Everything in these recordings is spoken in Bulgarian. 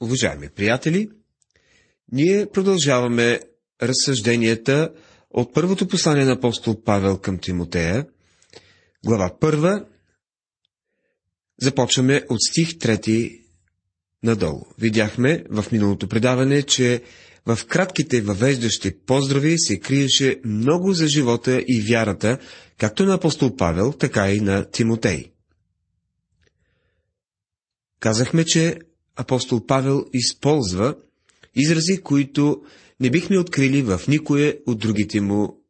Уважаеми приятели, ние продължаваме разсъжденията от първото послание на апостол Павел към Тимотея, глава първа. Започваме от стих трети надолу. Видяхме в миналото предаване, че в кратките въвеждащи поздрави се криеше много за живота и вярата, както на апостол Павел, така и на Тимотей. Казахме, че апостол Павел използва изрази, които не бихме открили в никое от другите му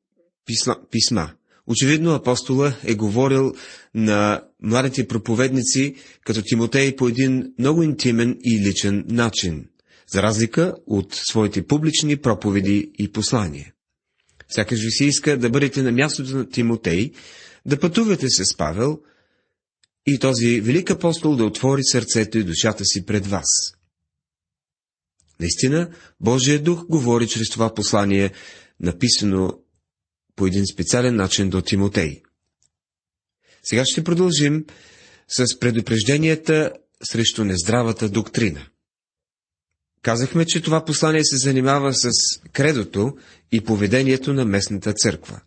писма. Очевидно апостола е говорил на младите проповедници като Тимотей по един много интимен и личен начин, за разлика от своите публични проповеди и послания. Сякаш ви се иска да бъдете на мястото на Тимотей, да пътувате с Павел – и този велик апостол да отвори сърцето и душата си пред вас. Наистина, Божия дух говори чрез това послание, написано по един специален начин до Тимотей. Сега ще продължим с предупрежденията срещу нездравата доктрина. Казахме, че това послание се занимава с кредото и поведението на местната църква.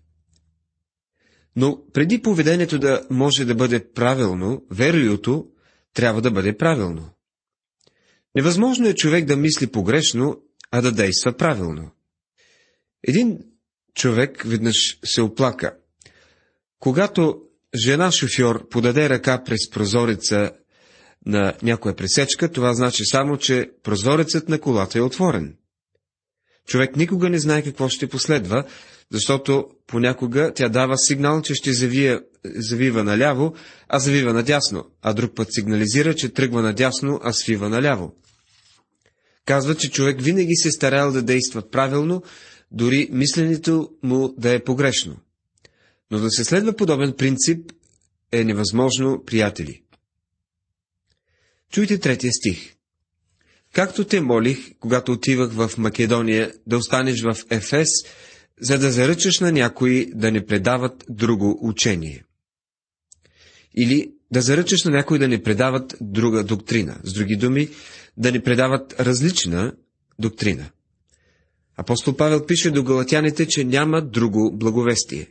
Но преди поведението да може да бъде правилно, вериото трябва да бъде правилно. Невъзможно е човек да мисли погрешно, а да действа правилно. Един човек веднъж се оплака. Когато жена шофьор подаде ръка през прозореца на някоя пресечка, това значи само, че прозорецът на колата е отворен. Човек никога не знае какво ще последва, защото понякога тя дава сигнал, че ще завия, завива наляво, а завива надясно, а друг път сигнализира, че тръгва надясно, а свива наляво. Казва, че човек винаги се старал да действа правилно, дори мисленето му да е погрешно. Но да се следва подобен принцип е невъзможно, приятели. Чуйте третия стих. Както те молих, когато отивах в Македония, да останеш в Ефес, за да заръчаш на някои да не предават друго учение. Или да заръчаш на някои да не предават друга доктрина. С други думи, да не предават различна доктрина. Апостол Павел пише до галатяните, че няма друго благовестие.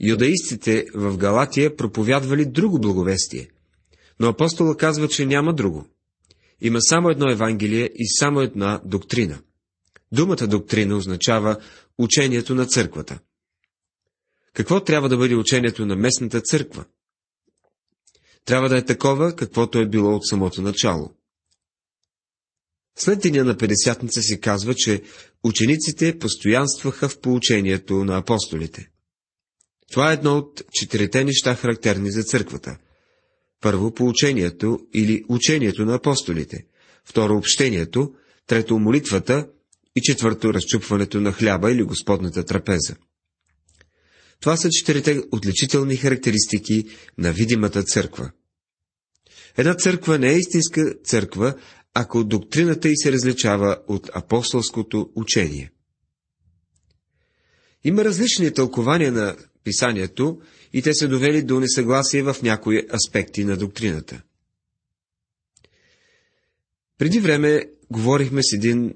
Юдаистите в Галатия проповядвали друго благовестие, но апостола казва, че няма друго. Има само едно Евангелие и само една доктрина. Думата доктрина означава учението на църквата. Какво трябва да бъде учението на местната църква? Трябва да е такова, каквото е било от самото начало. След деня на Педесятница се казва, че учениците постоянстваха в поучението на апостолите. Това е едно от четирите неща, характерни за църквата. Първо, поучението или учението на апостолите. Второ, общението. Трето, молитвата и четвърто разчупването на хляба или Господната трапеза. Това са четирите отличителни характеристики на видимата църква. Една църква не е истинска църква, ако доктрината й се различава от апостолското учение. Има различни тълкования на писанието и те са довели до несъгласие в някои аспекти на доктрината. Преди време говорихме с един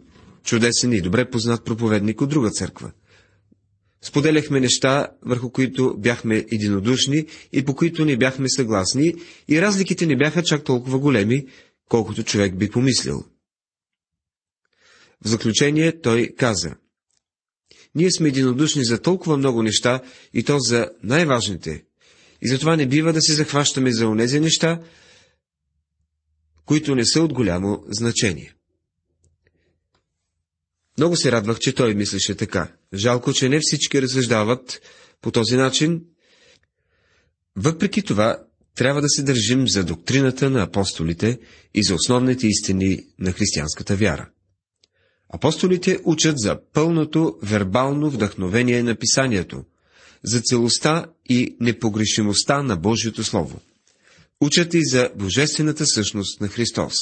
чудесен и добре познат проповедник от друга църква. Споделяхме неща, върху които бяхме единодушни и по които не бяхме съгласни, и разликите не бяха чак толкова големи, колкото човек би помислил. В заключение той каза, ние сме единодушни за толкова много неща, и то за най-важните, и затова не бива да се захващаме за онези неща, които не са от голямо значение. Много се радвах, че той мислеше така. Жалко, че не всички разсъждават по този начин. Въпреки това, трябва да се държим за доктрината на апостолите и за основните истини на християнската вяра. Апостолите учат за пълното вербално вдъхновение на писанието, за целостта и непогрешимостта на Божието Слово. Учат и за божествената същност на Христос.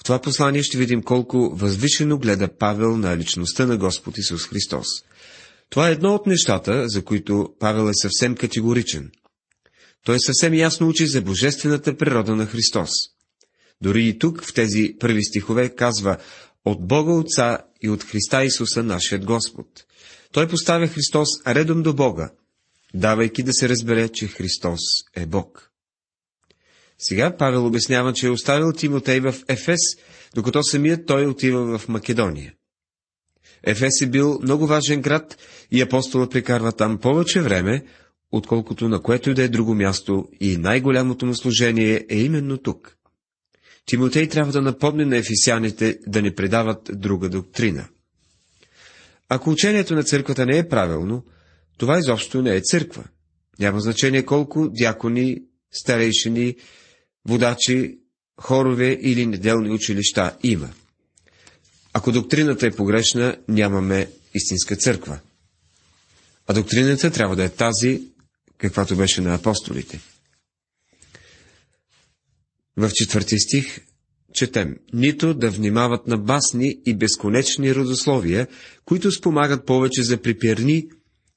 В това послание ще видим колко възвишено гледа Павел на личността на Господ Исус Христос. Това е едно от нещата, за които Павел е съвсем категоричен. Той съвсем ясно учи за божествената природа на Христос. Дори и тук, в тези първи стихове, казва от Бога Отца и от Христа Исуса, нашият Господ. Той поставя Христос редом до Бога, давайки да се разбере, че Христос е Бог. Сега Павел обяснява, че е оставил Тимотей в Ефес, докато самият той отива в Македония. Ефес е бил много важен град и апостола прекарва там повече време, отколкото на което и да е друго място, и най-голямото му служение е именно тук. Тимотей трябва да напомни на ефисяните да не предават друга доктрина. Ако учението на църквата не е правилно, това изобщо не е църква. Няма значение колко дякони, старейшини, водачи, хорове или неделни училища има. Ако доктрината е погрешна, нямаме истинска църква. А доктрината трябва да е тази, каквато беше на апостолите. В четвърти стих четем, нито да внимават на басни и безконечни родословия, които спомагат повече за припирни,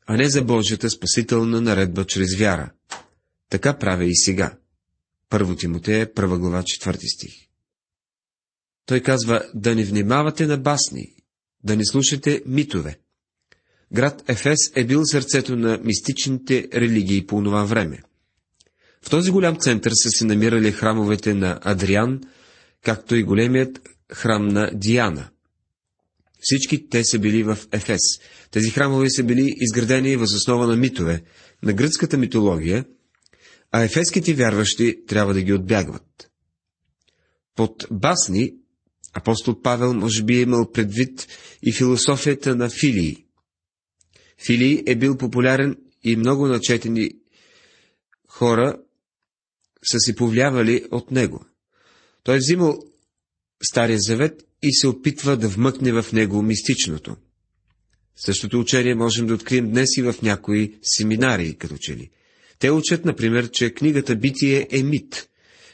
а не за Божията спасителна наредба чрез вяра. Така правя и сега. Първо Тимотея, първа глава, четвърти стих. Той казва, да не внимавате на басни, да не слушате митове. Град Ефес е бил сърцето на мистичните религии по това време. В този голям център са се намирали храмовете на Адриан, както и големият храм на Диана. Всички те са били в Ефес. Тези храмове са били изградени въз основа на митове, на гръцката митология, а ефеските вярващи трябва да ги отбягват. Под басни апостол Павел може би е имал предвид и философията на Филии. Филий е бил популярен и много начетени хора са се повлявали от него. Той е взимал Стария завет и се опитва да вмъкне в него мистичното. Същото учение можем да открием днес и в някои семинари, като че ли. Те учат, например, че книгата Битие е мит,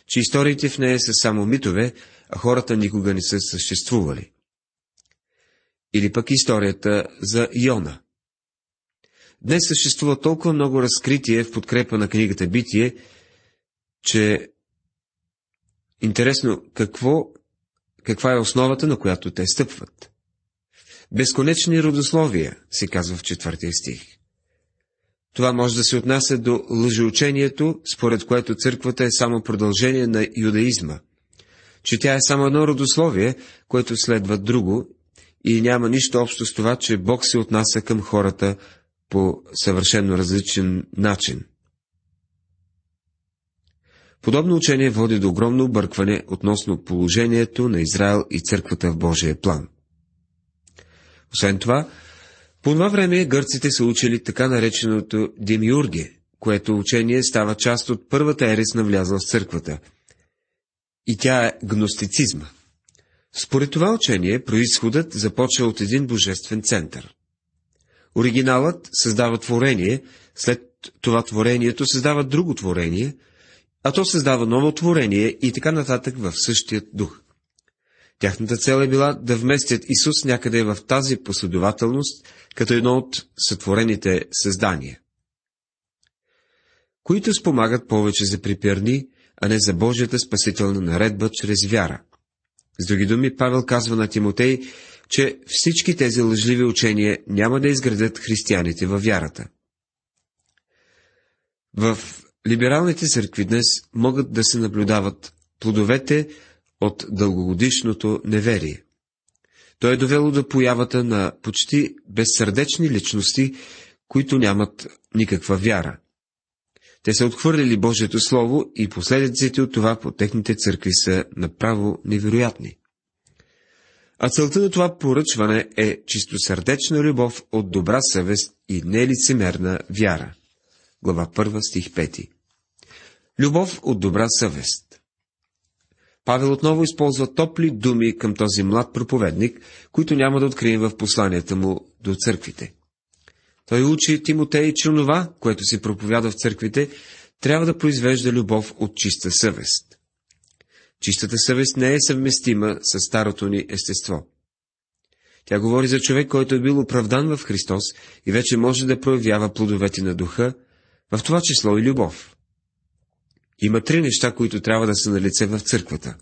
че историите в нея са само митове, а хората никога не са съществували. Или пък историята за Йона. Днес съществува толкова много разкритие в подкрепа на книгата Битие, че интересно какво, каква е основата, на която те стъпват. Безконечни родословия, се казва в четвъртия стих. Това може да се отнася до лъжеучението, според което църквата е само продължение на юдаизма, че тя е само едно родословие, което следва друго и няма нищо общо с това, че Бог се отнася към хората по съвършенно различен начин. Подобно учение води до огромно объркване относно положението на Израел и църквата в Божия план. Освен това, по това време гърците са учили така нареченото демиурге, което учение става част от първата ерес навлязла в църквата. И тя е гностицизма. Според това учение, происходът започва от един божествен център. Оригиналът създава творение, след това творението създава друго творение, а то създава ново творение и така нататък в същия дух. Тяхната цел е била да вместят Исус някъде в тази последователност, като едно от сътворените създания, които спомагат повече за припирни, а не за Божията спасителна наредба чрез вяра. С други думи, Павел казва на Тимотей, че всички тези лъжливи учения няма да изградят християните във вярата. В либералните църкви днес могат да се наблюдават плодовете от дългогодишното неверие. То е довело до появата на почти безсърдечни личности, които нямат никаква вяра. Те са отхвърлили Божието Слово и последиците от това по техните църкви са направо невероятни. А целта на това поръчване е чистосърдечна любов от добра съвест и нелицемерна вяра. Глава 1, стих 5. Любов от добра съвест. Павел отново използва топли думи към този млад проповедник, които няма да открием в посланията му до църквите. Той учи Тимотей, че онова, което се проповяда в църквите, трябва да произвежда любов от чиста съвест. Чистата съвест не е съвместима с старото ни естество. Тя говори за човек, който е бил оправдан в Христос и вече може да проявява плодовете на духа, в това число и любов. Има три неща, които трябва да са на лице в църквата.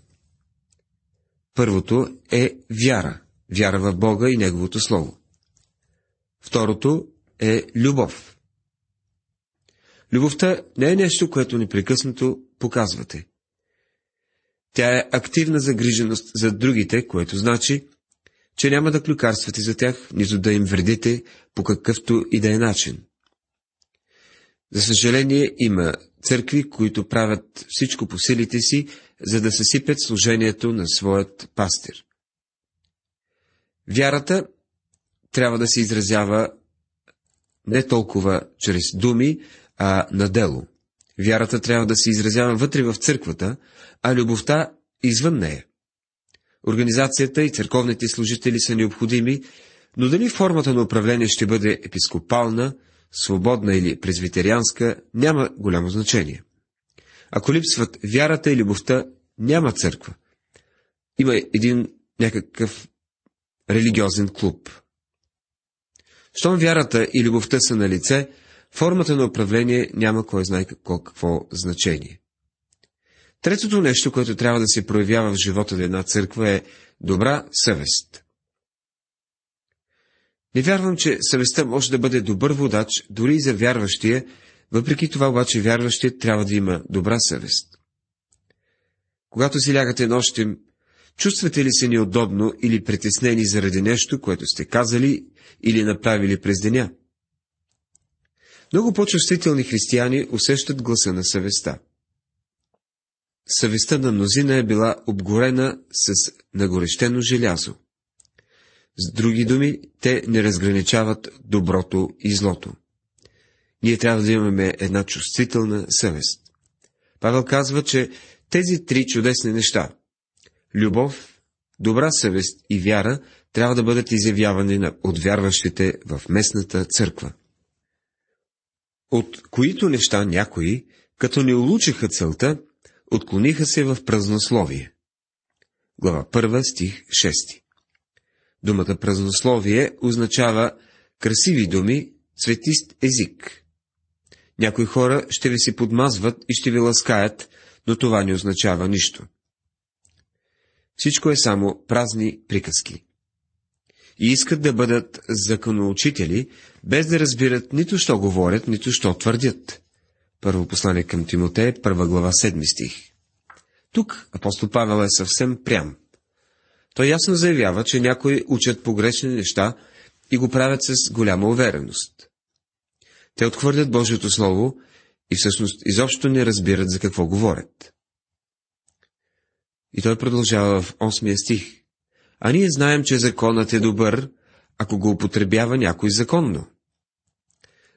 Първото е вяра. Вяра в Бога и Неговото Слово. Второто е любов. Любовта не е нещо, което непрекъснато показвате. Тя е активна загриженост за другите, което значи, че няма да клюкарствате за тях, нито да им вредите по какъвто и да е начин. За съжаление, има църкви, които правят всичко по силите си, за да съсипят служението на своят пастир. Вярата трябва да се изразява не толкова чрез думи, а на дело. Вярата трябва да се изразява вътре в църквата, а любовта извън нея. Организацията и църковните служители са необходими, но дали формата на управление ще бъде епископална, свободна или презвитерианска, няма голямо значение. Ако липсват вярата и любовта, няма църква. Има един някакъв религиозен клуб. Щом вярата и любовта са на лице, формата на управление няма кой знае какво, какво значение. Третото нещо, което трябва да се проявява в живота на една църква е добра съвест. Не вярвам, че съвестта може да бъде добър водач дори и за вярващия, въпреки това обаче вярващият трябва да има добра съвест. Когато си лягате нощем, чувствате ли се неудобно или притеснени заради нещо, което сте казали или направили през деня? Много по-чувствителни християни усещат гласа на съвестта. Съвестта на мнозина е била обгорена с нагорещено желязо. С други думи, те не разграничават доброто и злото. Ние трябва да имаме една чувствителна съвест. Павел казва, че тези три чудесни неща – любов, добра съвест и вяра – трябва да бъдат изявявани от вярващите в местната църква. От които неща някои, като не улучиха целта, отклониха се в празнословие. Глава 1, стих 6 Думата празнословие означава красиви думи, цветист език. Някои хора ще ви се подмазват и ще ви ласкаят, но това не означава нищо. Всичко е само празни приказки. И искат да бъдат законоучители, без да разбират нито що говорят, нито що твърдят. Първо послание към Тимотей, първа глава, седми стих. Тук апостол Павел е съвсем прям. Той ясно заявява, че някои учат погрешни неща и го правят с голяма увереност. Те отхвърлят Божието Слово и всъщност изобщо не разбират за какво говорят. И той продължава в 8 стих. А ние знаем, че законът е добър, ако го употребява някой законно.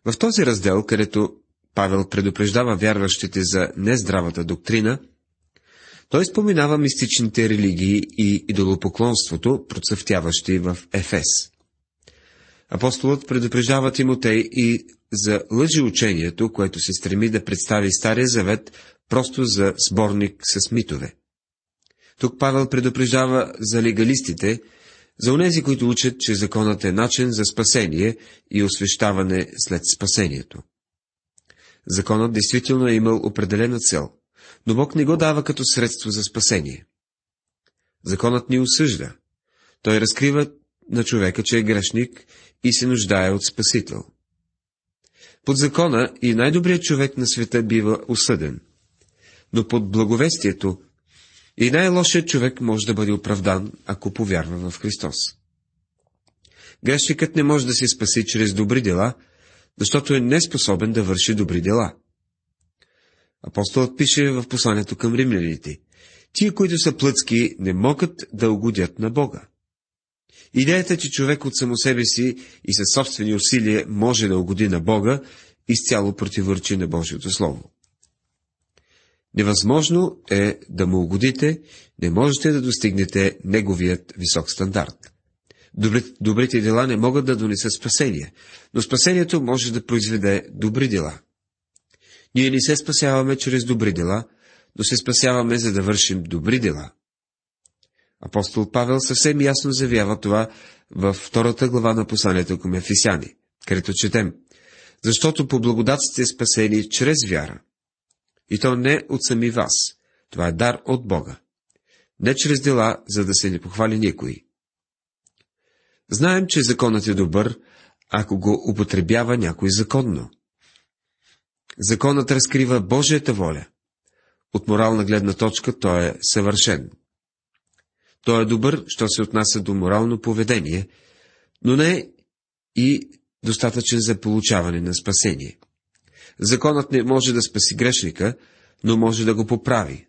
В този раздел, където Павел предупреждава вярващите за нездравата доктрина, той споменава мистичните религии и идолопоклонството, процъфтяващи в Ефес. Апостолът предупреждава Тимотей и за лъжеучението, което се стреми да представи Стария Завет просто за сборник с митове. Тук Павел предупреждава за легалистите, за онези, които учат, че законът е начин за спасение и освещаване след спасението. Законът действително е имал определена цел – но Бог не го дава като средство за спасение. Законът ни осъжда. Той разкрива на човека, че е грешник и се нуждае от Спасител. Под закона и най-добрият човек на света бива осъден, но под благовестието и най-лошият човек може да бъде оправдан, ако повярва в Христос. Грешникът не може да се спаси чрез добри дела, защото е неспособен да върши добри дела. Апостолът пише в посланието към римляните. Тие, които са плътски, не могат да угодят на Бога. Идеята, че човек от само себе си и със собствени усилия може да угоди на Бога, изцяло противоречи на Божието Слово. Невъзможно е да му угодите, не можете да достигнете неговият висок стандарт. Добрите дела не могат да донесат спасение, но спасението може да произведе добри дела. Ние не се спасяваме чрез добри дела, но се спасяваме, за да вършим добри дела. Апостол Павел съвсем ясно заявява това във втората глава на посланието към Ефисяни, където четем, защото по благодат сте спасени чрез вяра. И то не от сами вас, това е дар от Бога. не чрез дела, за да се не похвали никой. Знаем, че законът е добър, ако го употребява някой законно. Законът разкрива Божията воля. От морална гледна точка той е съвършен. Той е добър, що се отнася до морално поведение, но не и достатъчен за получаване на спасение. Законът не може да спаси грешника, но може да го поправи,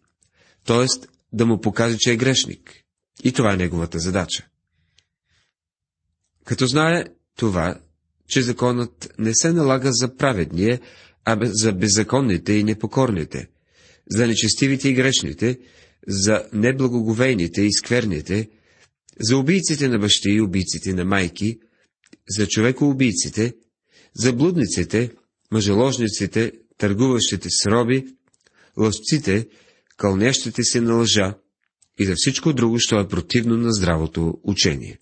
т.е. да му покаже, че е грешник. И това е неговата задача. Като знае това, че законът не се налага за праведния, а за беззаконните и непокорните, за нечестивите и грешните, за неблагоговейните и скверните, за убийците на бащи и убийците на майки, за човекоубийците, за блудниците, мъжеложниците, търгуващите с роби, лъжците, кълнещите се на лъжа и за всичко друго, що е противно на здравото учение.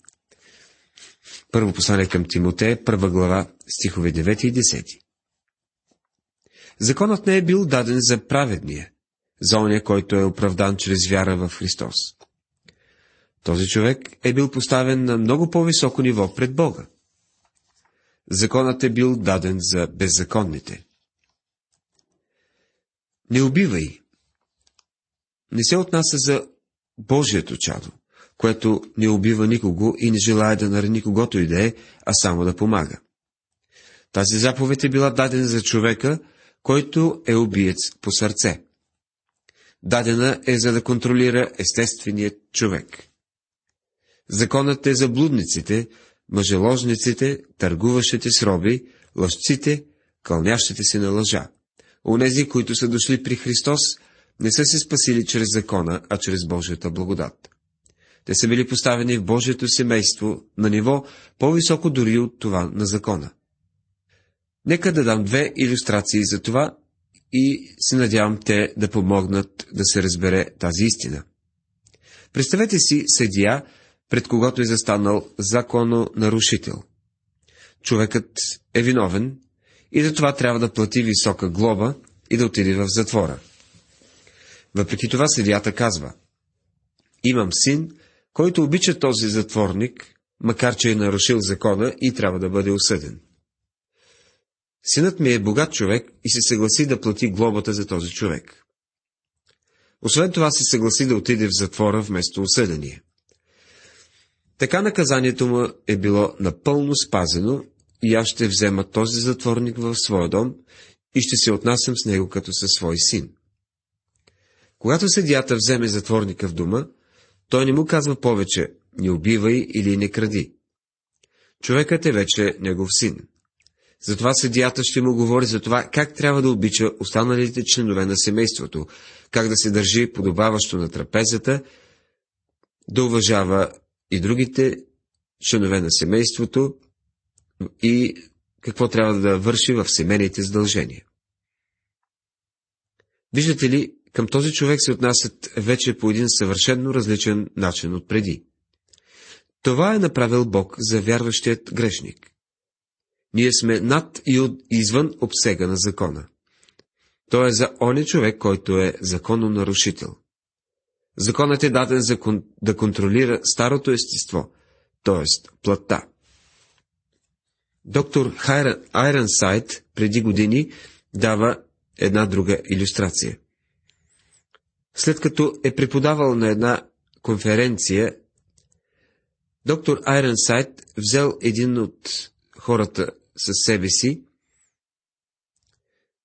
Първо послание към Тимотея, първа глава, стихове 9 и 10. Законът не е бил даден за праведния, за оня, който е оправдан чрез вяра в Христос. Този човек е бил поставен на много по-високо ниво пред Бога. Законът е бил даден за беззаконните. Не убивай. Не се отнася за Божието чадо, което не убива никого и не желая да нарани когото и да е, а само да помага. Тази заповед е била дадена за човека, който е убиец по сърце. Дадена е за да контролира естественият човек. Законът е за блудниците, мъжеложниците, търгуващите с роби, лъжците, кълнящите се на лъжа. Онези, които са дошли при Христос, не са се спасили чрез закона, а чрез Божията благодат. Те са били поставени в Божието семейство на ниво по-високо дори от това на закона. Нека да дам две иллюстрации за това и се надявам те да помогнат да се разбере тази истина. Представете си съдия, пред когото е застанал нарушител. Човекът е виновен и за това трябва да плати висока глоба и да отиде в затвора. Въпреки това съдията казва, имам син, който обича този затворник, макар че е нарушил закона и трябва да бъде осъден. Синът ми е богат човек и се съгласи да плати глобата за този човек. Освен това се съгласи да отиде в затвора вместо осъдения. Така наказанието му е било напълно спазено и аз ще взема този затворник в своя дом и ще се отнасям с него като със свой син. Когато съдията вземе затворника в дома, той не му казва повече «не убивай» или «не кради». Човекът е вече негов син. Затова съдията ще му говори за това, как трябва да обича останалите членове на семейството, как да се държи подобаващо на трапезата, да уважава и другите членове на семейството и какво трябва да върши в семейните задължения. Виждате ли, към този човек се отнасят вече по един съвършенно различен начин от преди. Това е направил Бог за вярващият грешник. Ние сме над и от, извън обсега на закона. Той е за оня човек, който е закононарушител. Законът е даден за кон... да контролира старото естество, т.е. плътта. Доктор Айрансайт преди години дава една друга иллюстрация. След като е преподавал на една конференция, доктор Айрансайт взел един от хората със себе си.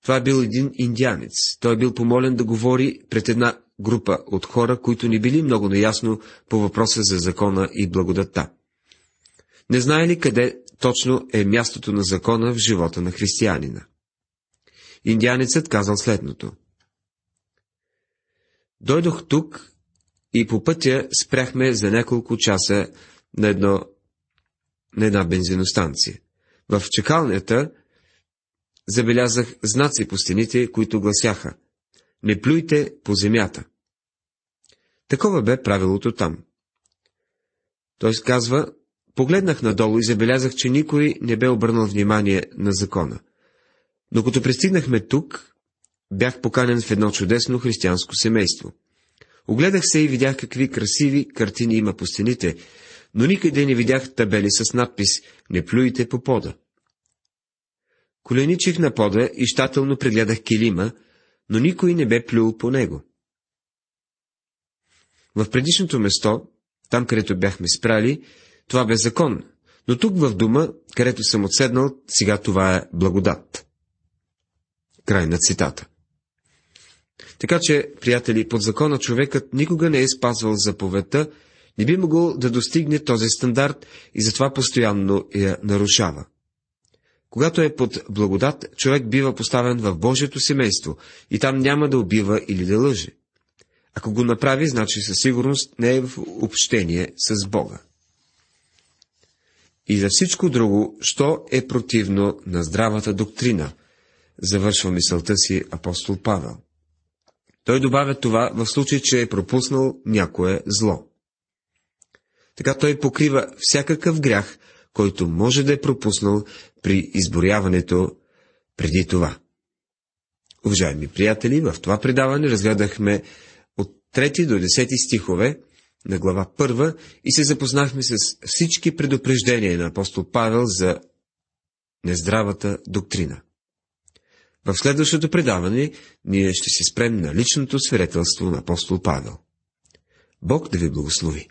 Това е бил един индианец. Той е бил помолен да говори пред една група от хора, които не били много наясно по въпроса за закона и благодата. Не знае ли къде точно е мястото на закона в живота на християнина? Индианецът казал следното. Дойдох тук и по пътя спряхме за няколко часа на, едно, на една бензиностанция. В чекалнята забелязах знаци по стените, които гласяха Не плюйте по земята. Такова бе правилото там. Той казва, погледнах надолу и забелязах, че никой не бе обърнал внимание на закона. Но като пристигнахме тук, бях поканен в едно чудесно християнско семейство. Огледах се и видях какви красиви картини има по стените, но никъде не видях табели с надпис «Не плюйте по пода». Коленичих на пода и щателно прегледах килима, но никой не бе плюл по него. В предишното место, там където бяхме спрали, това бе закон, но тук в дома, където съм отседнал, сега това е благодат. Край на цитата. Така че, приятели, под закона човекът никога не е спазвал заповедта, не би могъл да достигне този стандарт и затова постоянно я нарушава. Когато е под благодат, човек бива поставен в Божието семейство и там няма да убива или да лъже. Ако го направи, значи със сигурност не е в общение с Бога. И за всичко друго, що е противно на здравата доктрина, завършва мисълта си апостол Павел. Той добавя това в случай, че е пропуснал някое зло. Така той покрива всякакъв грях, който може да е пропуснал при изборяването преди това. Уважаеми приятели, в това предаване разгледахме от 3 до 10 стихове на глава 1 и се запознахме с всички предупреждения на апостол Павел за нездравата доктрина. В следващото предаване ние ще се спрем на личното свидетелство на апостол Павел. Бог да ви благослови!